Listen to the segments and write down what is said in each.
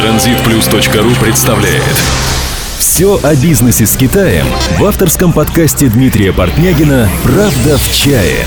Транзитплюс.ру представляет Все о бизнесе с Китаем в авторском подкасте Дмитрия Портнягина «Правда в чае».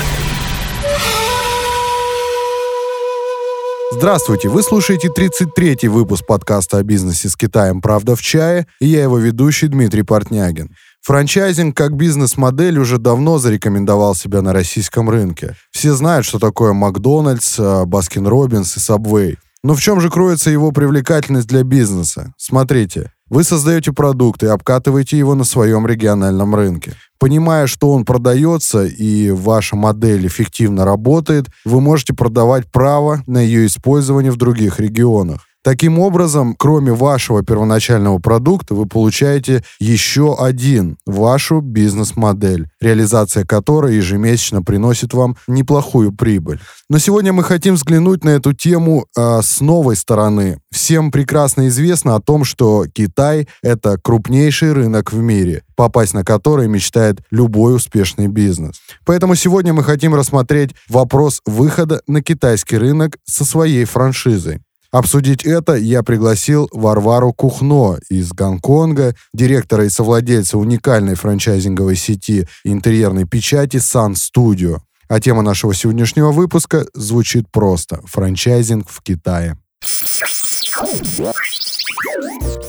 Здравствуйте, вы слушаете 33-й выпуск подкаста о бизнесе с Китаем «Правда в чае» и я его ведущий Дмитрий Портнягин. Франчайзинг как бизнес-модель уже давно зарекомендовал себя на российском рынке. Все знают, что такое Макдональдс, Baskin Robbins и Subway. Но в чем же кроется его привлекательность для бизнеса? Смотрите, вы создаете продукт и обкатываете его на своем региональном рынке. Понимая, что он продается и ваша модель эффективно работает, вы можете продавать право на ее использование в других регионах. Таким образом, кроме вашего первоначального продукта, вы получаете еще один вашу бизнес-модель, реализация которой ежемесячно приносит вам неплохую прибыль. Но сегодня мы хотим взглянуть на эту тему э, с новой стороны. Всем прекрасно известно о том, что Китай — это крупнейший рынок в мире, попасть на который мечтает любой успешный бизнес. Поэтому сегодня мы хотим рассмотреть вопрос выхода на китайский рынок со своей франшизой. Обсудить это я пригласил Варвару Кухно из Гонконга, директора и совладельца уникальной франчайзинговой сети интерьерной печати Sun Studio. А тема нашего сегодняшнего выпуска звучит просто «Франчайзинг в Китае».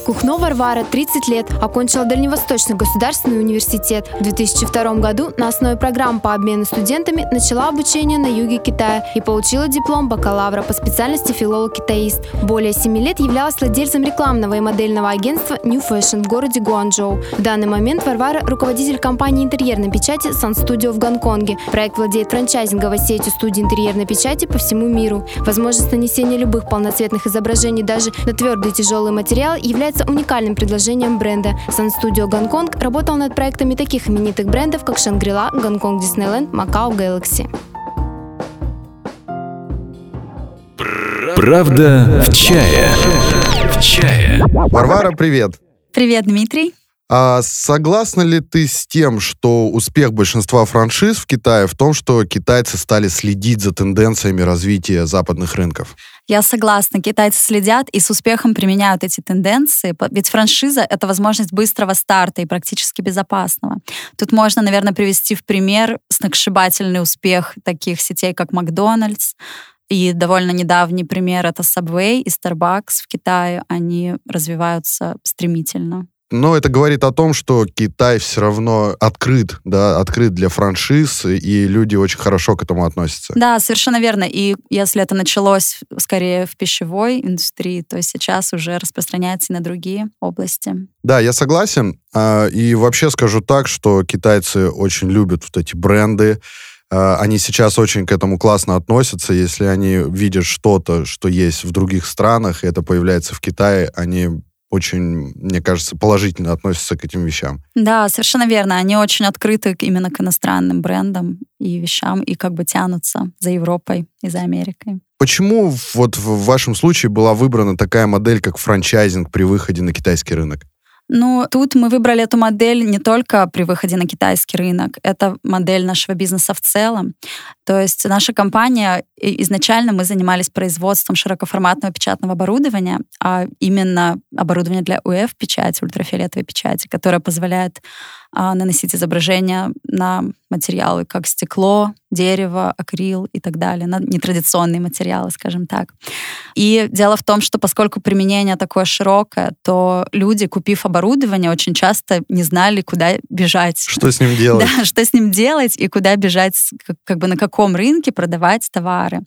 Кухно Варвара 30 лет, окончила Дальневосточный государственный университет. В 2002 году на основе программ по обмену студентами начала обучение на юге Китая и получила диплом бакалавра по специальности филолог-китаист. Более 7 лет являлась владельцем рекламного и модельного агентства New Fashion в городе Гуанчжоу. В данный момент Варвара – руководитель компании интерьерной печати Sun Studio в Гонконге. Проект владеет франчайзинговой сетью студий интерьерной печати по всему миру. Возможность нанесения любых полноцветных изображений даже на твердый и тяжелый материал является является уникальным предложением бренда. Sun Studio Гонконг работал над проектами таких именитых брендов, как Шангрила, Гонконг Диснейленд, Макао Galaxy. Правда в чае. В чае. Варвара, привет. Привет, Дмитрий. А согласна ли ты с тем, что успех большинства франшиз в Китае в том, что китайцы стали следить за тенденциями развития западных рынков? Я согласна. Китайцы следят и с успехом применяют эти тенденции. Ведь франшиза — это возможность быстрого старта и практически безопасного. Тут можно, наверное, привести в пример сногсшибательный успех таких сетей, как Макдональдс, и довольно недавний пример — это Subway и Starbucks в Китае. Они развиваются стремительно. Но это говорит о том, что Китай все равно открыт, да, открыт для франшиз, и люди очень хорошо к этому относятся. Да, совершенно верно. И если это началось скорее в пищевой индустрии, то сейчас уже распространяется и на другие области. Да, я согласен. А, и вообще скажу так, что китайцы очень любят вот эти бренды, а, они сейчас очень к этому классно относятся. Если они видят что-то, что есть в других странах, и это появляется в Китае, они очень, мне кажется, положительно относятся к этим вещам. Да, совершенно верно. Они очень открыты именно к иностранным брендам и вещам, и как бы тянутся за Европой и за Америкой. Почему вот в вашем случае была выбрана такая модель, как франчайзинг при выходе на китайский рынок? Ну, тут мы выбрали эту модель не только при выходе на китайский рынок, это модель нашего бизнеса в целом. То есть наша компания, изначально мы занимались производством широкоформатного печатного оборудования, а именно оборудование для УФ-печати, ультрафиолетовой печати, которая позволяет наносить изображения на материалы, как стекло, дерево, акрил и так далее, на нетрадиционные материалы, скажем так. И дело в том, что поскольку применение такое широкое, то люди, купив оборудование, очень часто не знали, куда бежать. Что с ним делать? Да, что с ним делать и куда бежать, как, как бы на каком рынке продавать товары.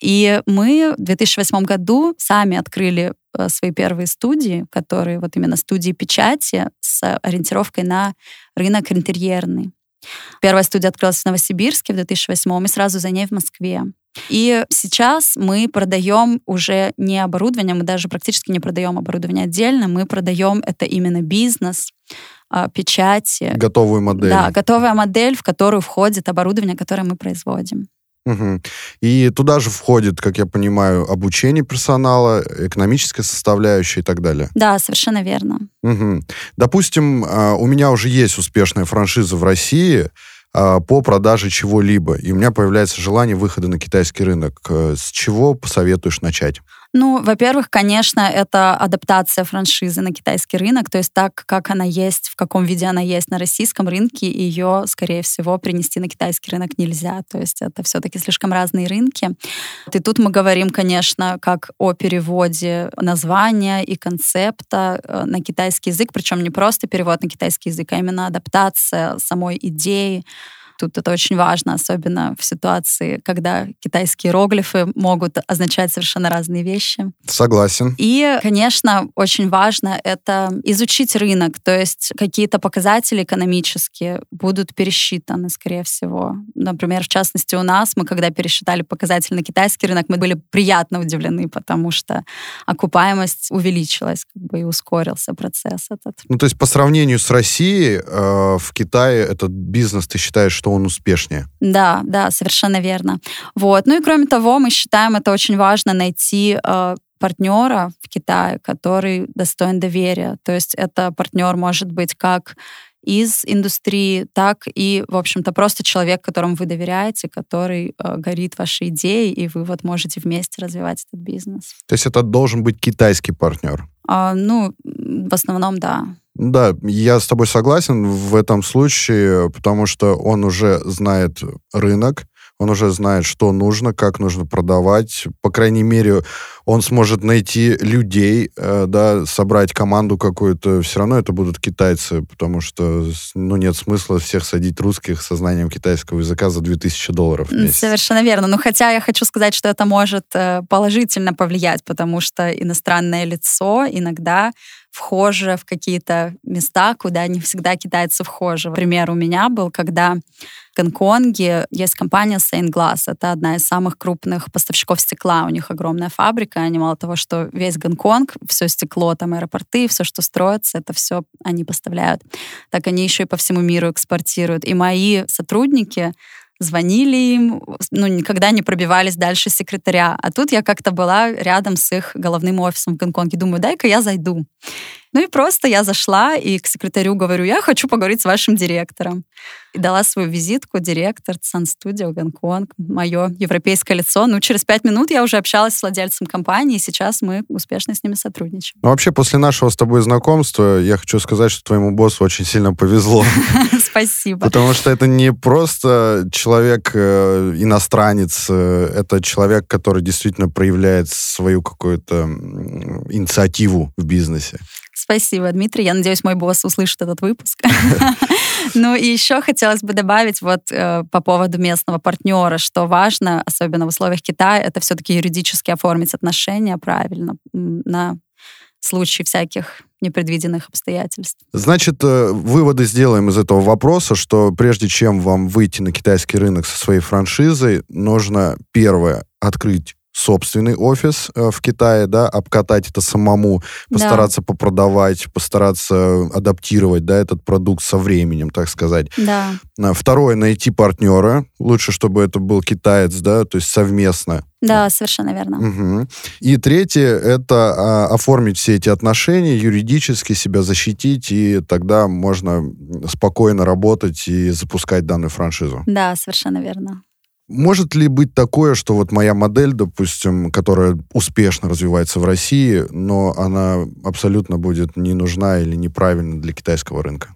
И мы в 2008 году сами открыли э, свои первые студии, которые вот именно студии печати с ориентировкой на рынок интерьерный. Первая студия открылась в Новосибирске в 2008 и сразу за ней в Москве. И сейчас мы продаем уже не оборудование, мы даже практически не продаем оборудование отдельно, мы продаем это именно бизнес, а, печати. Готовую модель. Да, готовая модель, в которую входит оборудование, которое мы производим. Угу. И туда же входит, как я понимаю, обучение персонала, экономическая составляющая и так далее. Да, совершенно верно. Угу. Допустим, а, у меня уже есть успешная франшиза в России а, по продаже чего-либо, и у меня появляется желание выхода на китайский рынок. Э, с чего посоветуешь начать? Ну, во-первых, конечно, это адаптация франшизы на китайский рынок, то есть так, как она есть, в каком виде она есть на российском рынке, ее, скорее всего, принести на китайский рынок нельзя. То есть это все-таки слишком разные рынки. И тут мы говорим, конечно, как о переводе названия и концепта э, на китайский язык, причем не просто перевод на китайский язык, а именно адаптация самой идеи, Тут это очень важно, особенно в ситуации, когда китайские иероглифы могут означать совершенно разные вещи. Согласен. И, конечно, очень важно это изучить рынок, то есть какие-то показатели экономические будут пересчитаны, скорее всего. Например, в частности, у нас, мы когда пересчитали показатели на китайский рынок, мы были приятно удивлены, потому что окупаемость увеличилась, как бы и ускорился процесс этот. Ну, то есть по сравнению с Россией, э, в Китае этот бизнес, ты считаешь, что он успешнее. Да, да, совершенно верно. Вот. Ну и кроме того, мы считаем это очень важно найти э, партнера в Китае, который достоин доверия. То есть это партнер может быть как из индустрии, так и, в общем-то, просто человек, которому вы доверяете, который э, горит вашей идеей, и вы вот можете вместе развивать этот бизнес. То есть это должен быть китайский партнер? А, ну, в основном, да. Да, я с тобой согласен в этом случае, потому что он уже знает рынок, он уже знает, что нужно, как нужно продавать. По крайней мере, он сможет найти людей, э, да, собрать команду какую-то. Все равно это будут китайцы, потому что, ну, нет смысла всех садить русских со знанием китайского языка за 2000 долларов в месяц. Совершенно верно. Но хотя я хочу сказать, что это может э, положительно повлиять, потому что иностранное лицо иногда вхоже в какие-то места, куда не всегда китайцы вхожи. Пример у меня был, когда Гонконге есть компания Saint Glass. Это одна из самых крупных поставщиков стекла. У них огромная фабрика. Они мало того, что весь Гонконг, все стекло, там аэропорты, все, что строится, это все они поставляют. Так они еще и по всему миру экспортируют. И мои сотрудники звонили им, ну, никогда не пробивались дальше секретаря. А тут я как-то была рядом с их головным офисом в Гонконге. Думаю, дай-ка я зайду. Ну и просто я зашла и к секретарю говорю, я хочу поговорить с вашим директором. И дала свою визитку, директор Sun Studio Гонконг, мое европейское лицо. Ну, через пять минут я уже общалась с владельцем компании, и сейчас мы успешно с ними сотрудничаем. Ну, вообще, после нашего с тобой знакомства, я хочу сказать, что твоему боссу очень сильно повезло. Спасибо. Потому что это не просто человек э, иностранец, э, это человек, который действительно проявляет свою какую-то инициативу в бизнесе. Спасибо, Дмитрий. Я надеюсь, мой босс услышит этот выпуск. Ну и еще хотелось бы добавить вот э, по поводу местного партнера, что важно, особенно в условиях Китая, это все-таки юридически оформить отношения правильно на случай всяких непредвиденных обстоятельств. Значит, э, выводы сделаем из этого вопроса, что прежде чем вам выйти на китайский рынок со своей франшизой, нужно первое открыть собственный офис э, в Китае, да, обкатать это самому, постараться да. попродавать, постараться адаптировать, да, этот продукт со временем, так сказать. Да. А, второе, найти партнера. Лучше, чтобы это был китаец, да, то есть совместно. Да, совершенно верно. Угу. И третье, это а, оформить все эти отношения, юридически себя защитить, и тогда можно спокойно работать и запускать данную франшизу. Да, совершенно верно. Может ли быть такое, что вот моя модель, допустим, которая успешно развивается в России, но она абсолютно будет не нужна или неправильна для китайского рынка?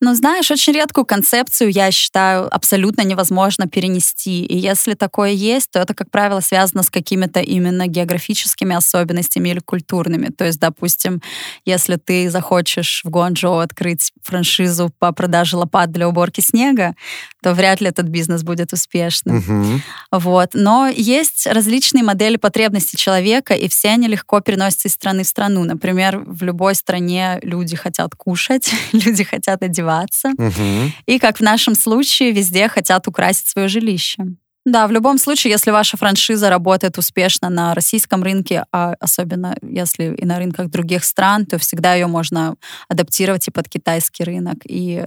Но знаешь, очень редкую концепцию, я считаю, абсолютно невозможно перенести. И если такое есть, то это, как правило, связано с какими-то именно географическими особенностями или культурными. То есть, допустим, если ты захочешь в Гуанчжоу открыть франшизу по продаже лопат для уборки снега, то вряд ли этот бизнес будет успешным. Угу. Вот. Но есть различные модели потребностей человека, и все они легко переносятся из страны в страну. Например, в любой стране люди хотят кушать, люди хотят одеваться, одеваться. Угу. И, как в нашем случае, везде хотят украсить свое жилище. Да, в любом случае, если ваша франшиза работает успешно на российском рынке, а особенно если и на рынках других стран, то всегда ее можно адаптировать и под китайский рынок. И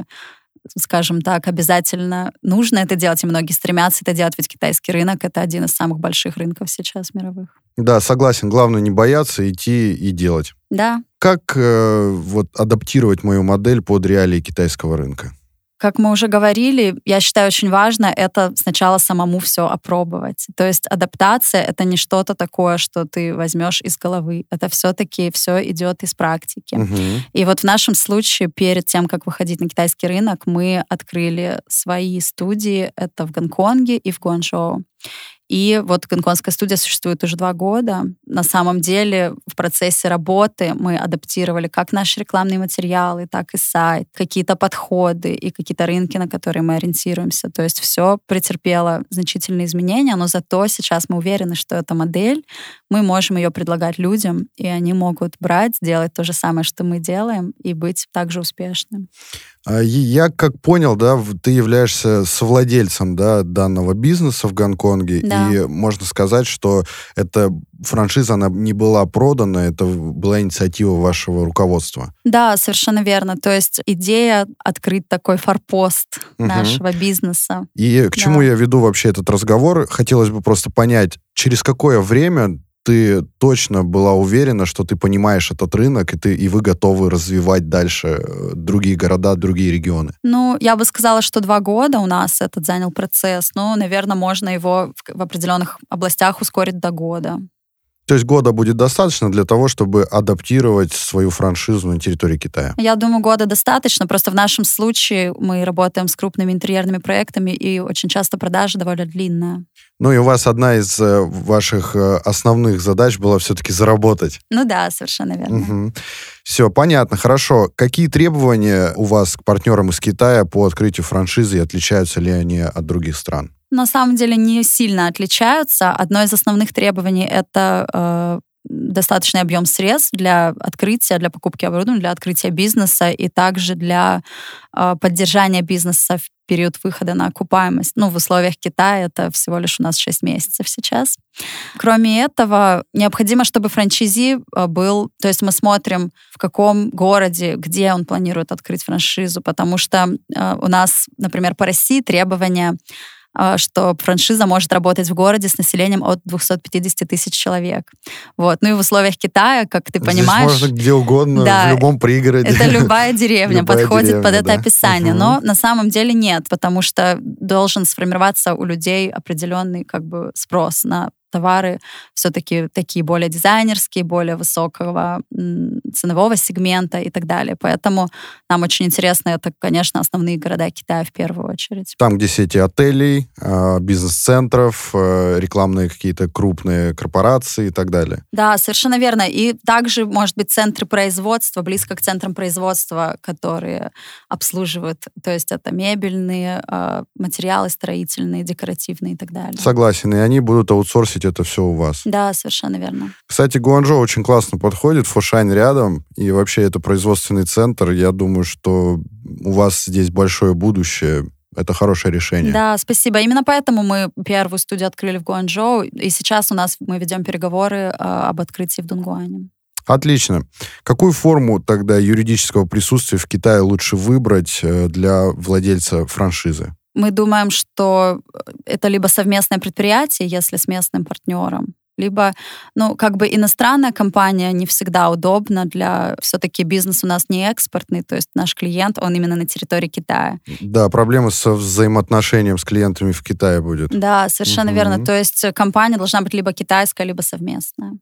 скажем так, обязательно нужно это делать, и многие стремятся это делать, ведь китайский рынок — это один из самых больших рынков сейчас мировых. Да, согласен. Главное не бояться, идти и делать. Да. Как э, вот адаптировать мою модель под реалии китайского рынка? Как мы уже говорили, я считаю очень важно это сначала самому все опробовать. То есть адаптация — это не что-то такое, что ты возьмешь из головы. Это все-таки все идет из практики. Угу. И вот в нашем случае, перед тем, как выходить на китайский рынок, мы открыли свои студии. Это в Гонконге и в Гуанчжоу. И вот гонконгская студия существует уже два года. На самом деле в процессе работы мы адаптировали как наши рекламные материалы, так и сайт, какие-то подходы и какие-то рынки, на которые мы ориентируемся. То есть все претерпело значительные изменения, но зато сейчас мы уверены, что эта модель, мы можем ее предлагать людям, и они могут брать, делать то же самое, что мы делаем, и быть также успешным. А я как понял, да, ты являешься совладельцем да, данного бизнеса в Гонконге, Да. И можно сказать, что эта франшиза, она не была продана, это была инициатива вашего руководства. Да, совершенно верно. То есть идея открыть такой форпост Мгм. нашего бизнеса. И к чему Да. я веду вообще этот разговор, хотелось бы просто понять, через какое время ты точно была уверена, что ты понимаешь этот рынок, и, ты, и вы готовы развивать дальше э, другие города, другие регионы? Ну, я бы сказала, что два года у нас этот занял процесс. Ну, наверное, можно его в, в определенных областях ускорить до года. То есть года будет достаточно для того, чтобы адаптировать свою франшизу на территории Китая? Я думаю, года достаточно. Просто в нашем случае мы работаем с крупными интерьерными проектами, и очень часто продажа довольно длинная. Ну и у вас одна из э, ваших э, основных задач была все-таки заработать. Ну да, совершенно верно. Все, понятно, хорошо. Какие требования у вас к партнерам из Китая по открытию франшизы и отличаются ли они от других стран? На самом деле не сильно отличаются. Одно из основных требований — это э, достаточный объем средств для открытия, для покупки оборудования, для открытия бизнеса и также для э, поддержания бизнеса в период выхода на окупаемость. Ну, в условиях Китая это всего лишь у нас 6 месяцев сейчас. Кроме этого, необходимо, чтобы франчайзи э, был, то есть мы смотрим, в каком городе, где он планирует открыть франшизу, потому что э, у нас, например, по России требования что франшиза может работать в городе с населением от 250 тысяч человек. Вот. Ну и в условиях Китая, как ты понимаешь, Здесь можно где угодно, Да, в любом пригороде. это любая деревня Любая подходит деревня, под это да. описание. Мгм. Но на самом деле нет, потому что должен сформироваться у людей определенный как бы спрос на товары все-таки такие более дизайнерские, более высокого ценового сегмента и так далее. Поэтому нам очень интересно, это, конечно, основные города Китая в первую очередь. Там, где сети отелей, а, бизнес-центров, э, рекламные какие-то крупные корпорации и так далее. Да, совершенно верно. И также, может быть, центры производства, близко к центрам производства, которые обслуживают, то есть это мебельные, э, материалы строительные, декоративные и так далее. Согласен, и они будут аутсорсить это все у вас. Да, совершенно верно. Кстати, Гуанчжоу очень классно подходит, Фошань рядом, и вообще это производственный центр. Я думаю, что у вас здесь большое будущее. Это хорошее решение. Да, спасибо. Именно поэтому мы первую студию открыли в Гуанчжоу, и сейчас у нас мы ведем переговоры э, об открытии в Дунгуане. Отлично. Какую форму тогда юридического присутствия в Китае лучше выбрать э, для владельца франшизы? Мы думаем, что это либо совместное предприятие, если с местным партнером, либо, ну, как бы иностранная компания не всегда удобна для... Все-таки бизнес у нас не экспортный, то есть наш клиент, он именно на территории Китая. Да, проблема со взаимоотношением с клиентами в Китае будет. Да, совершенно Мгм. верно. То есть компания должна быть либо китайская, либо совместная.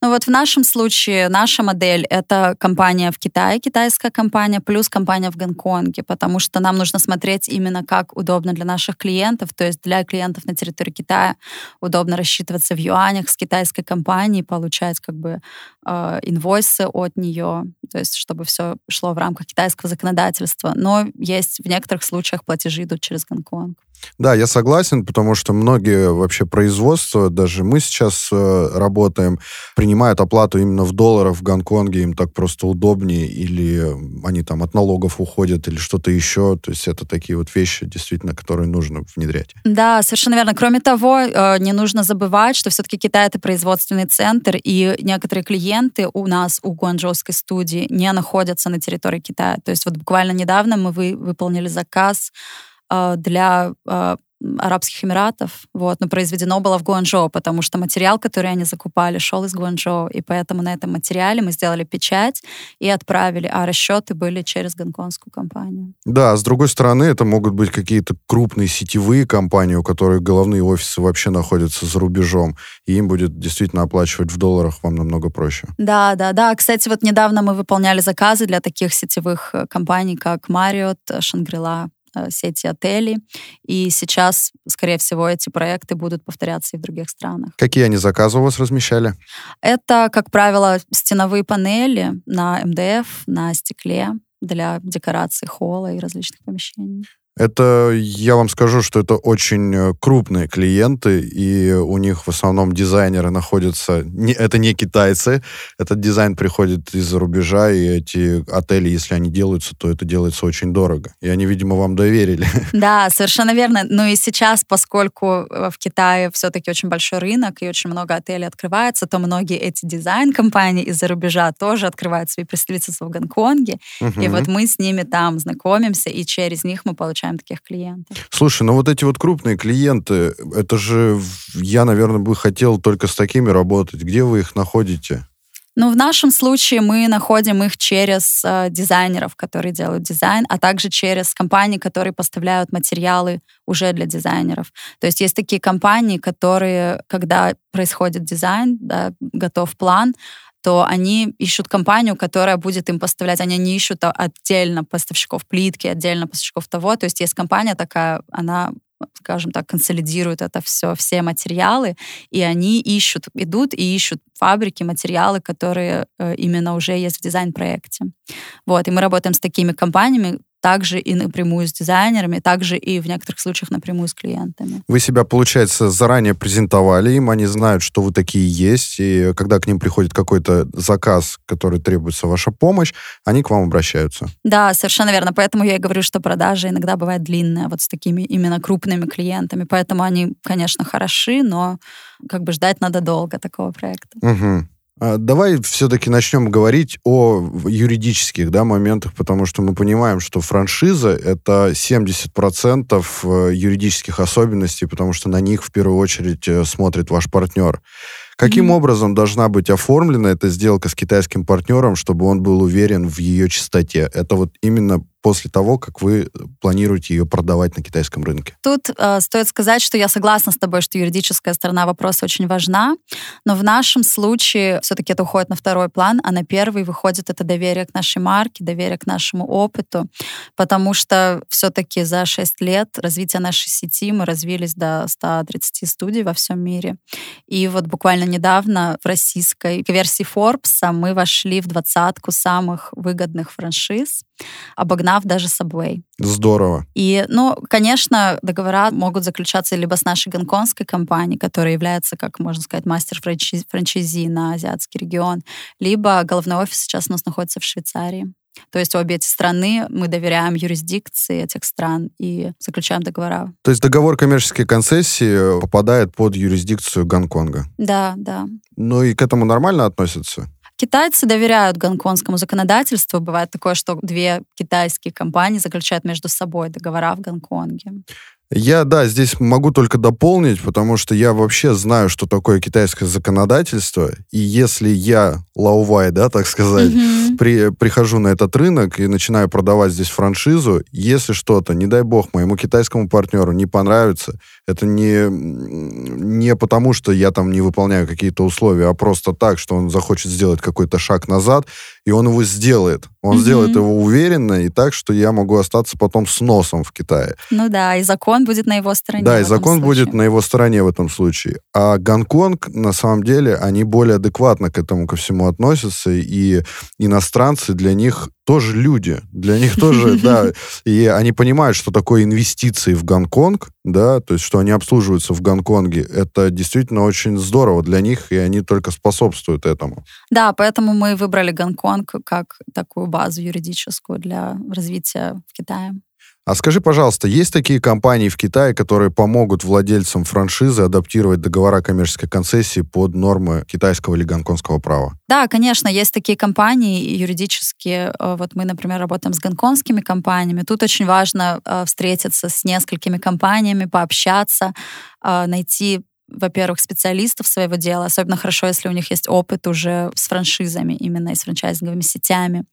Ну вот в нашем случае наша модель — это компания в Китае, китайская компания, плюс компания в Гонконге, потому что нам нужно смотреть именно как удобно для наших клиентов, то есть для клиентов на территории Китая удобно рассчитываться в юанях с китайской компанией, получать как бы э, инвойсы от нее, то есть чтобы все шло в рамках китайского законодательства. Но есть в некоторых случаях платежи идут через Гонконг. Да, я согласен, потому что многие вообще производства, даже мы сейчас э, работаем, принимают оплату именно в долларах в Гонконге, им так просто удобнее, или они там от налогов уходят, или что-то еще. То есть это такие вот вещи, действительно, которые нужно внедрять. Да, совершенно верно. Кроме того, э, не нужно забывать, что все-таки Китай это производственный центр, и некоторые клиенты у нас, у гуанчжоуской студии, не находятся на территории Китая. То есть вот буквально недавно мы вы, выполнили заказ э, для э, Арабских Эмиратов, вот, но произведено было в Гуанчжоу, потому что материал, который они закупали, шел из Гуанчжоу, и поэтому на этом материале мы сделали печать и отправили, а расчеты были через гонконгскую компанию. Да, с другой стороны, это могут быть какие-то крупные сетевые компании, у которых головные офисы вообще находятся за рубежом, и им будет действительно оплачивать в долларах вам намного проще. Да, да, да. Кстати, вот недавно мы выполняли заказы для таких сетевых э, компаний, как Marriott, Шангрила, Э, сети отелей. И сейчас, скорее всего, эти проекты будут повторяться и в других странах. Какие они заказы у вас размещали? Это, как правило, стеновые панели на МДФ, на стекле для декорации холла и различных помещений. Это, я вам скажу, что это очень э, крупные клиенты, и у них в основном дизайнеры находятся... Не, это не китайцы, этот дизайн приходит из-за рубежа, и эти отели, если они делаются, то это делается очень дорого. И они, видимо, вам доверили. Да, совершенно верно. Ну и сейчас, поскольку э, в Китае все-таки очень большой рынок и очень много отелей открывается, то многие эти дизайн-компании из-за рубежа тоже открывают свои представительства в Гонконге. Угу. И вот мы с ними там знакомимся, и через них мы получаем получаем таких клиентов. Слушай, ну вот эти вот крупные клиенты, это же я, наверное, бы хотел только с такими работать. Где вы их находите? Ну, в нашем случае мы находим их через э, дизайнеров, которые делают дизайн, а также через компании, которые поставляют материалы уже для дизайнеров. То есть есть такие компании, которые, когда происходит дизайн, да, готов план, то они ищут компанию, которая будет им поставлять. Они не ищут отдельно поставщиков плитки, отдельно поставщиков того. То есть есть компания такая, она скажем так, консолидирует это все, все материалы, и они ищут, идут и ищут фабрики, материалы, которые э, именно уже есть в дизайн-проекте. Вот, и мы работаем с такими компаниями, также и напрямую с дизайнерами, также и в некоторых случаях напрямую с клиентами. Вы себя, получается, заранее презентовали им, они знают, что вы такие есть, и когда к ним приходит какой-то заказ, который требуется ваша помощь, они к вам обращаются. Да, совершенно верно. Поэтому я и говорю, что продажи иногда бывают длинные вот с такими именно крупными клиентами. Поэтому они, конечно, хороши, но как бы ждать надо долго такого проекта. Угу. А, давай все-таки начнем говорить о юридических да, моментах, потому что мы понимаем, что франшиза — это 70% э, юридических особенностей, потому что на них в первую очередь э, смотрит ваш партнер. Каким mm-hmm. образом должна быть оформлена эта сделка с китайским партнером, чтобы он был уверен в ее чистоте? Это вот именно после того, как вы планируете ее продавать на китайском рынке? Тут э, стоит сказать, что я согласна с тобой, что юридическая сторона вопроса очень важна, но в нашем случае все-таки это уходит на второй план, а на первый выходит это доверие к нашей марке, доверие к нашему опыту, потому что все-таки за 6 лет развития нашей сети мы развились до 130 студий во всем мире. И вот буквально недавно в российской версии Forbes мы вошли в двадцатку самых выгодных франшиз, обогнав даже Subway. Здорово. И, ну, конечно, договора могут заключаться либо с нашей гонконгской компанией, которая является, как можно сказать, мастер франчайзи на азиатский регион, либо головной офис сейчас у нас находится в Швейцарии. То есть обе эти страны мы доверяем юрисдикции этих стран и заключаем договора. То есть договор коммерческой концессии попадает под юрисдикцию Гонконга? Да, да. Ну и к этому нормально относятся? Китайцы доверяют гонконгскому законодательству. Бывает такое, что две китайские компании заключают между собой договора в Гонконге. Я, да, здесь могу только дополнить, потому что я вообще знаю, что такое китайское законодательство, и если я, лаувай, да, так сказать, mm-hmm. при, прихожу на этот рынок и начинаю продавать здесь франшизу, если что-то, не дай бог, моему китайскому партнеру не понравится, это не, не потому, что я там не выполняю какие-то условия, а просто так, что он захочет сделать какой-то шаг назад, и он его сделает. Он mm-hmm. сделает его уверенно и так, что я могу остаться потом с носом в Китае. Ну да, и закон будет на его стороне. Да, и закон будет на его стороне в этом случае. А Гонконг, на самом деле, они более адекватно к этому ко всему относятся, и иностранцы для них тоже люди, для них тоже, да, и они понимают, что такое инвестиции в Гонконг, да, то есть, что они обслуживаются в Гонконге, это действительно очень здорово для них, и они только способствуют этому. Да, поэтому мы выбрали Гонконг как такую базу юридическую для развития в Китае. А скажи, пожалуйста, есть такие компании в Китае, которые помогут владельцам франшизы адаптировать договора коммерческой концессии под нормы китайского или гонконгского права? Да, конечно, есть такие компании юридические. Э, вот мы, например, работаем с гонконгскими компаниями. Тут очень важно э, встретиться с несколькими компаниями, пообщаться, э, найти во-первых, специалистов своего дела, особенно хорошо, если у них есть опыт уже с франшизами, именно и с франчайзинговыми сетями.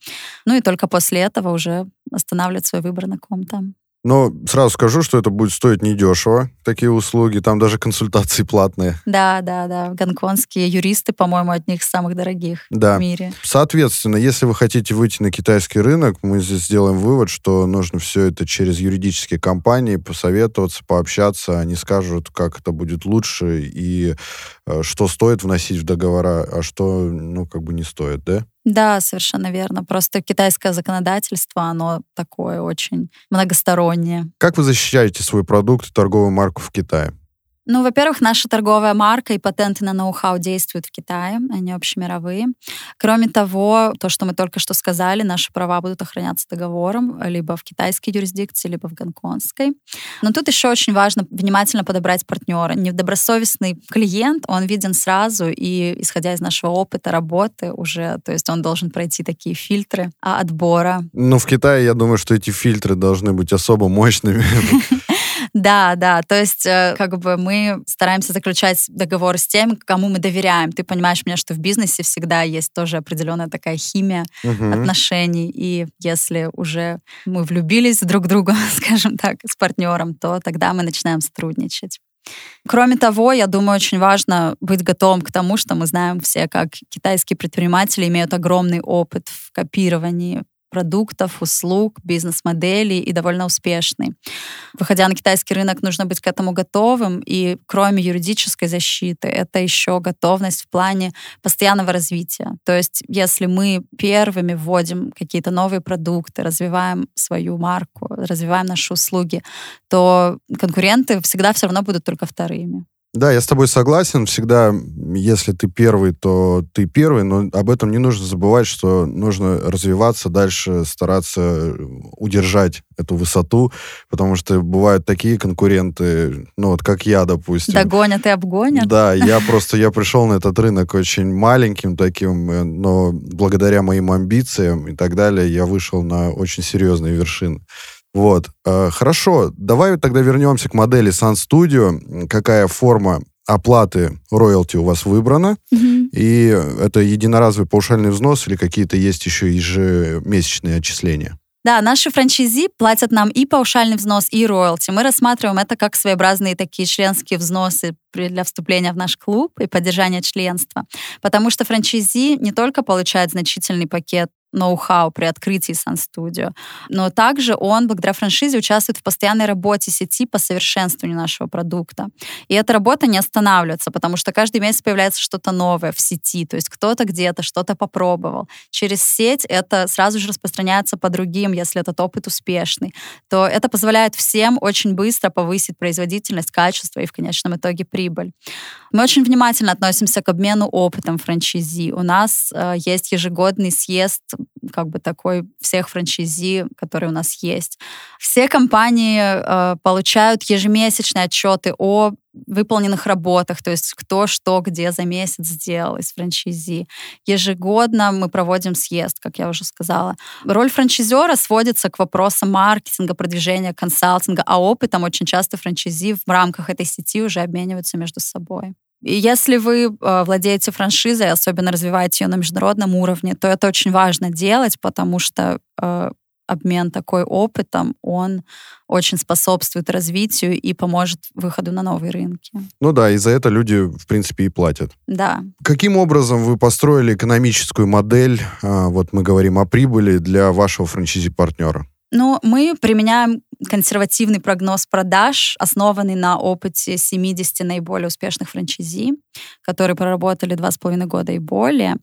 Ну и только после этого уже останавливать свой выбор на ком-то. Но сразу скажу, что это будет стоить недешево, такие услуги. Там даже консультации платные. Да, да, да. Гонконгские юристы, по-моему, одни из самых дорогих да. в мире. Соответственно, если вы хотите выйти на китайский рынок, мы здесь сделаем вывод, что нужно все это через юридические компании посоветоваться, пообщаться. Они скажут, как это будет лучше и э, что стоит вносить в договора, а что, ну, как бы не стоит, да? Да, совершенно верно. Просто китайское законодательство, оно такое очень многостороннее. Как вы защищаете свой продукт и торговую марку в Китае? Ну, во-первых, наша торговая марка и патенты на ноу-хау действуют в Китае, они общемировые. Кроме того, то, что мы только что сказали, наши права будут охраняться договором либо в китайской юрисдикции, либо в гонконгской. Но тут еще очень важно внимательно подобрать партнера. Недобросовестный клиент, он виден сразу, и исходя из нашего опыта работы уже, то есть он должен пройти такие фильтры а, отбора. Ну, в Китае, я думаю, что эти фильтры должны быть особо мощными. Да, да, то есть э, как бы мы стараемся заключать договор с теми, кому мы доверяем. Ты понимаешь меня, что в бизнесе всегда есть тоже определенная такая химия угу. отношений, и если уже мы влюбились друг в друга, скажем так, с партнером, то тогда мы начинаем сотрудничать. Кроме того, я думаю, очень важно быть готовым к тому, что мы знаем все, как китайские предприниматели имеют огромный опыт в копировании продуктов, услуг, бизнес-моделей и довольно успешный. Выходя на китайский рынок, нужно быть к этому готовым, и кроме юридической защиты, это еще готовность в плане постоянного развития. То есть если мы первыми вводим какие-то новые продукты, развиваем свою марку, развиваем наши услуги, то конкуренты всегда все равно будут только вторыми. Да, я с тобой согласен. Всегда, если ты первый, то ты первый, но об этом не нужно забывать, что нужно развиваться дальше, стараться удержать эту высоту, потому что бывают такие конкуренты, ну вот как я, допустим. Догонят и обгонят. Да, я просто, я пришел на этот рынок очень маленьким таким, э, но благодаря моим амбициям и так далее, я вышел на очень серьезные вершины. Вот. Э, хорошо, давай тогда вернемся к модели Sun Studio. Какая форма оплаты роялти у вас выбрана? Mm-hmm. И это единоразовый паушальный взнос или какие-то есть еще ежемесячные отчисления? Да, наши франчайзи платят нам и паушальный взнос, и роялти. Мы рассматриваем это как своеобразные такие членские взносы для вступления в наш клуб и поддержания членства. Потому что франчайзи не только получают значительный пакет ноу-хау при открытии Studio. Но также он, благодаря франшизе, участвует в постоянной работе сети по совершенствованию нашего продукта. И эта работа не останавливается, потому что каждый месяц появляется что-то новое в сети. То есть кто-то где-то что-то попробовал. Через сеть это сразу же распространяется по другим, если этот опыт успешный. То это позволяет всем очень быстро повысить производительность, качество и в конечном итоге прибыль. Мы очень внимательно относимся к обмену опытом франчайзи. У нас э, есть ежегодный съезд как бы такой всех франчайзи, которые у нас есть. Все компании э, получают ежемесячные отчеты о выполненных работах, то есть кто что где за месяц сделал из франчайзи. Ежегодно мы проводим съезд, как я уже сказала. Роль франчайзера сводится к вопросам маркетинга, продвижения, консалтинга, а опытом очень часто франчайзи в рамках этой сети уже обмениваются между собой. Если вы э, владеете франшизой, особенно развиваете ее на международном уровне, то это очень важно делать, потому что э, обмен такой опытом, он очень способствует развитию и поможет выходу на новые рынки. Ну да, и за это люди, в принципе, и платят. Да. Каким образом вы построили экономическую модель, а, вот мы говорим о прибыли для вашего франчизи-партнера? Ну, мы применяем консервативный прогноз продаж, основанный на опыте 70 наиболее успешных франчайзи, которые проработали два с половиной года и более.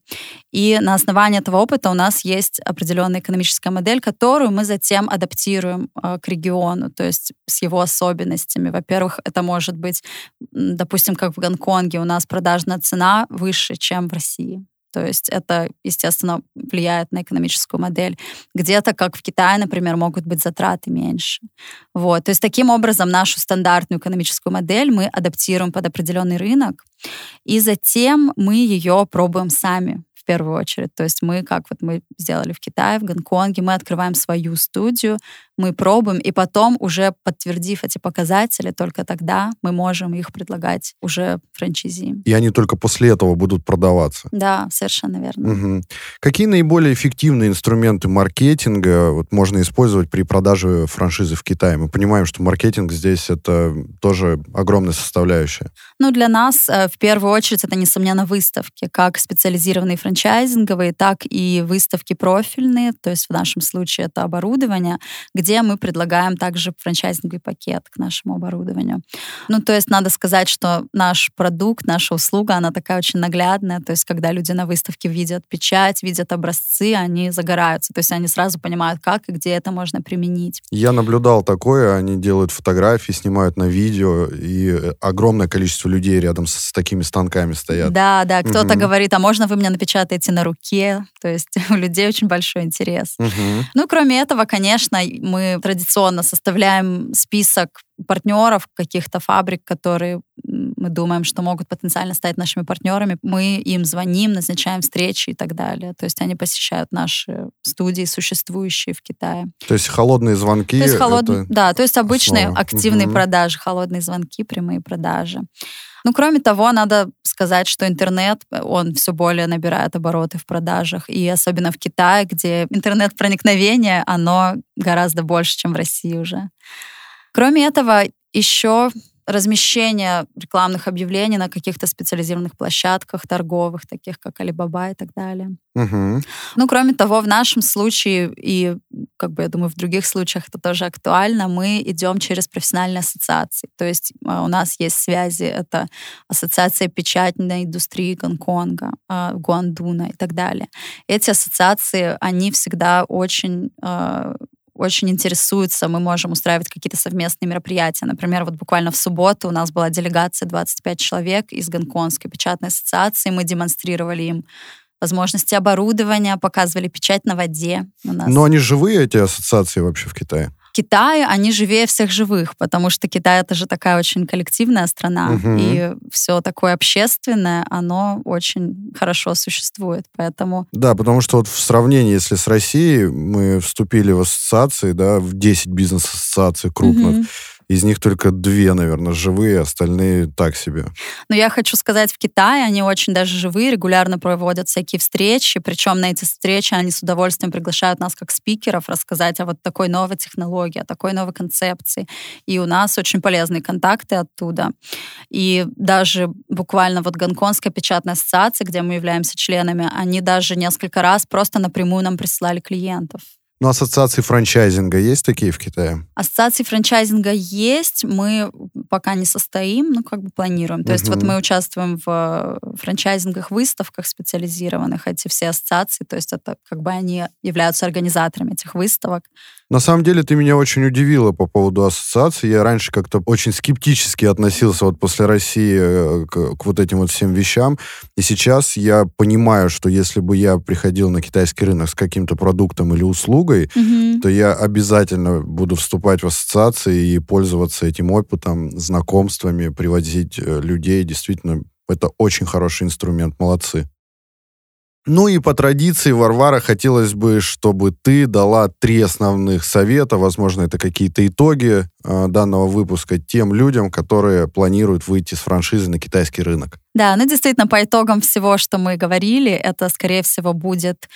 И на основании этого опыта у нас есть определенная экономическая модель, которую мы затем адаптируем э, к региону, то есть с его особенностями. Во-первых, это может быть, допустим, как в Гонконге, у нас продажная цена выше, чем в России. То есть это, естественно, влияет на экономическую модель. Где-то, как в Китае, например, могут быть затраты меньше. Вот. То есть таким образом нашу стандартную экономическую модель мы адаптируем под определенный рынок, и затем мы ее пробуем сами в первую очередь. То есть мы, как вот мы сделали в Китае, в Гонконге, мы открываем свою студию, мы пробуем, и потом, уже подтвердив эти показатели, только тогда мы можем их предлагать уже франчайзи. И они только после этого будут продаваться. Да, совершенно верно. Угу. Какие наиболее эффективные инструменты маркетинга вот, можно использовать при продаже франшизы в Китае? Мы понимаем, что маркетинг здесь это тоже огромная составляющая. Ну, для нас э, в первую очередь это, несомненно, выставки, как специализированные франчайзинговые, так и выставки профильные, то есть в нашем случае это оборудование, где мы предлагаем также франчайзинговый пакет к нашему оборудованию. Ну, то есть надо сказать, что наш продукт, наша услуга, она такая очень наглядная, то есть когда люди на выставке видят печать, видят образцы, они загораются, то есть они сразу понимают, как и где это можно применить. Я наблюдал такое, они делают фотографии, снимают на видео, и э, огромное количество людей рядом с, с такими станками стоят. Да, да, кто-то угу. говорит, а можно вы мне напечатаете на руке? То есть у людей очень большой интерес. Угу. Ну, кроме этого, конечно, мы традиционно составляем список партнеров, каких-то фабрик, которые мы думаем, что могут потенциально стать нашими партнерами. Мы им звоним, назначаем встречи и так далее. То есть они посещают наши студии, существующие в Китае. То есть холодные звонки? То есть холод... Да, то есть обычные основа. активные угу. продажи, холодные звонки, прямые продажи. Ну, кроме того, надо сказать, что интернет, он все более набирает обороты в продажах. И особенно в Китае, где интернет-проникновение, оно гораздо больше, чем в России уже. Кроме этого, еще размещение рекламных объявлений на каких-то специализированных площадках торговых, таких как Alibaba и так далее. Угу. Ну, кроме того, в нашем случае и, как бы, я думаю, в других случаях это тоже актуально, мы идем через профессиональные ассоциации. То есть а, у нас есть связи, это Ассоциация печатной индустрии Гонконга, а, Гуандуна и так далее. Эти ассоциации, они всегда очень а, очень интересуются, мы можем устраивать какие-то совместные мероприятия. Например, вот буквально в субботу у нас была делегация 25 человек из Гонконгской печатной ассоциации. Мы демонстрировали им возможности оборудования, показывали печать на воде. У нас. Но они живые, эти ассоциации вообще в Китае? Китае они живее всех живых, потому что Китай это же такая очень коллективная страна, угу. и все такое общественное, оно очень хорошо существует, поэтому... Да, потому что вот в сравнении, если с Россией, мы вступили в ассоциации, да, в 10 бизнес-ассоциаций крупных, угу. Из них только две, наверное, живые, остальные так себе. Но я хочу сказать, в Китае они очень даже живые, регулярно проводят всякие встречи, причем на эти встречи они с удовольствием приглашают нас как спикеров рассказать о вот такой новой технологии, о такой новой концепции. И у нас очень полезные контакты оттуда. И даже буквально вот Гонконгская печатная ассоциация, где мы являемся членами, они даже несколько раз просто напрямую нам присылали клиентов. Ну, ассоциации франчайзинга есть такие в Китае? Ассоциации франчайзинга есть. Мы пока не состоим, ну, как бы планируем. То угу. есть вот мы участвуем в франчайзингах, выставках специализированных, эти все ассоциации, то есть это как бы они являются организаторами этих выставок. На самом деле ты меня очень удивила по поводу ассоциации. Я раньше как-то очень скептически относился вот после России э, к, к вот этим вот всем вещам. И сейчас я понимаю, что если бы я приходил на китайский рынок с каким-то продуктом или услугой, mm-hmm. то я обязательно буду вступать в ассоциации и пользоваться этим опытом, знакомствами, приводить э, людей. Действительно, это очень хороший инструмент. Молодцы. Ну и по традиции, Варвара, хотелось бы, чтобы ты дала три основных совета, возможно, это какие-то итоги э, данного выпуска тем людям, которые планируют выйти с франшизы на китайский рынок. Да, ну действительно, по итогам всего, что мы говорили, это, скорее всего, будет,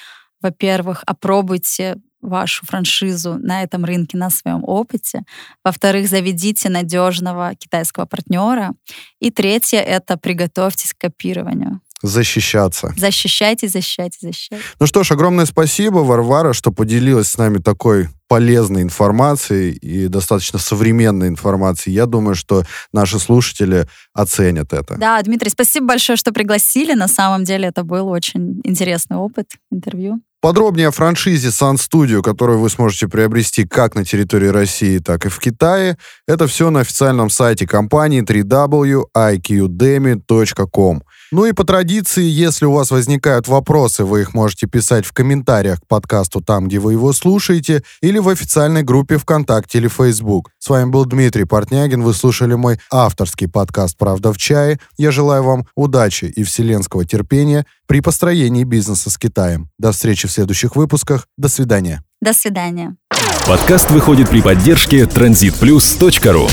во-первых, опробуйте вашу франшизу на этом рынке на своем опыте. Во-вторых, заведите надежного китайского партнера. И третье — это приготовьтесь к копированию защищаться. Защищайте, защищайте, защищайте. Ну что ж, огромное спасибо, Варвара, что поделилась с нами такой полезной информацией и достаточно современной информацией. Я думаю, что наши слушатели оценят это. Да, Дмитрий, спасибо большое, что пригласили. На самом деле это был очень интересный опыт интервью. Подробнее о франшизе Sun Studio, которую вы сможете приобрести как на территории России, так и в Китае, это все на официальном сайте компании www.iqdemi.com. Ну и по традиции, если у вас возникают вопросы, вы их можете писать в комментариях к подкасту там, где вы его слушаете, или в официальной группе ВКонтакте или Facebook. С вами был Дмитрий Портнягин, вы слушали мой авторский подкаст «Правда в чае». Я желаю вам удачи и вселенского терпения при построении бизнеса с Китаем. До встречи в следующих выпусках. До свидания. До свидания. Подкаст выходит при поддержке transitplus.ru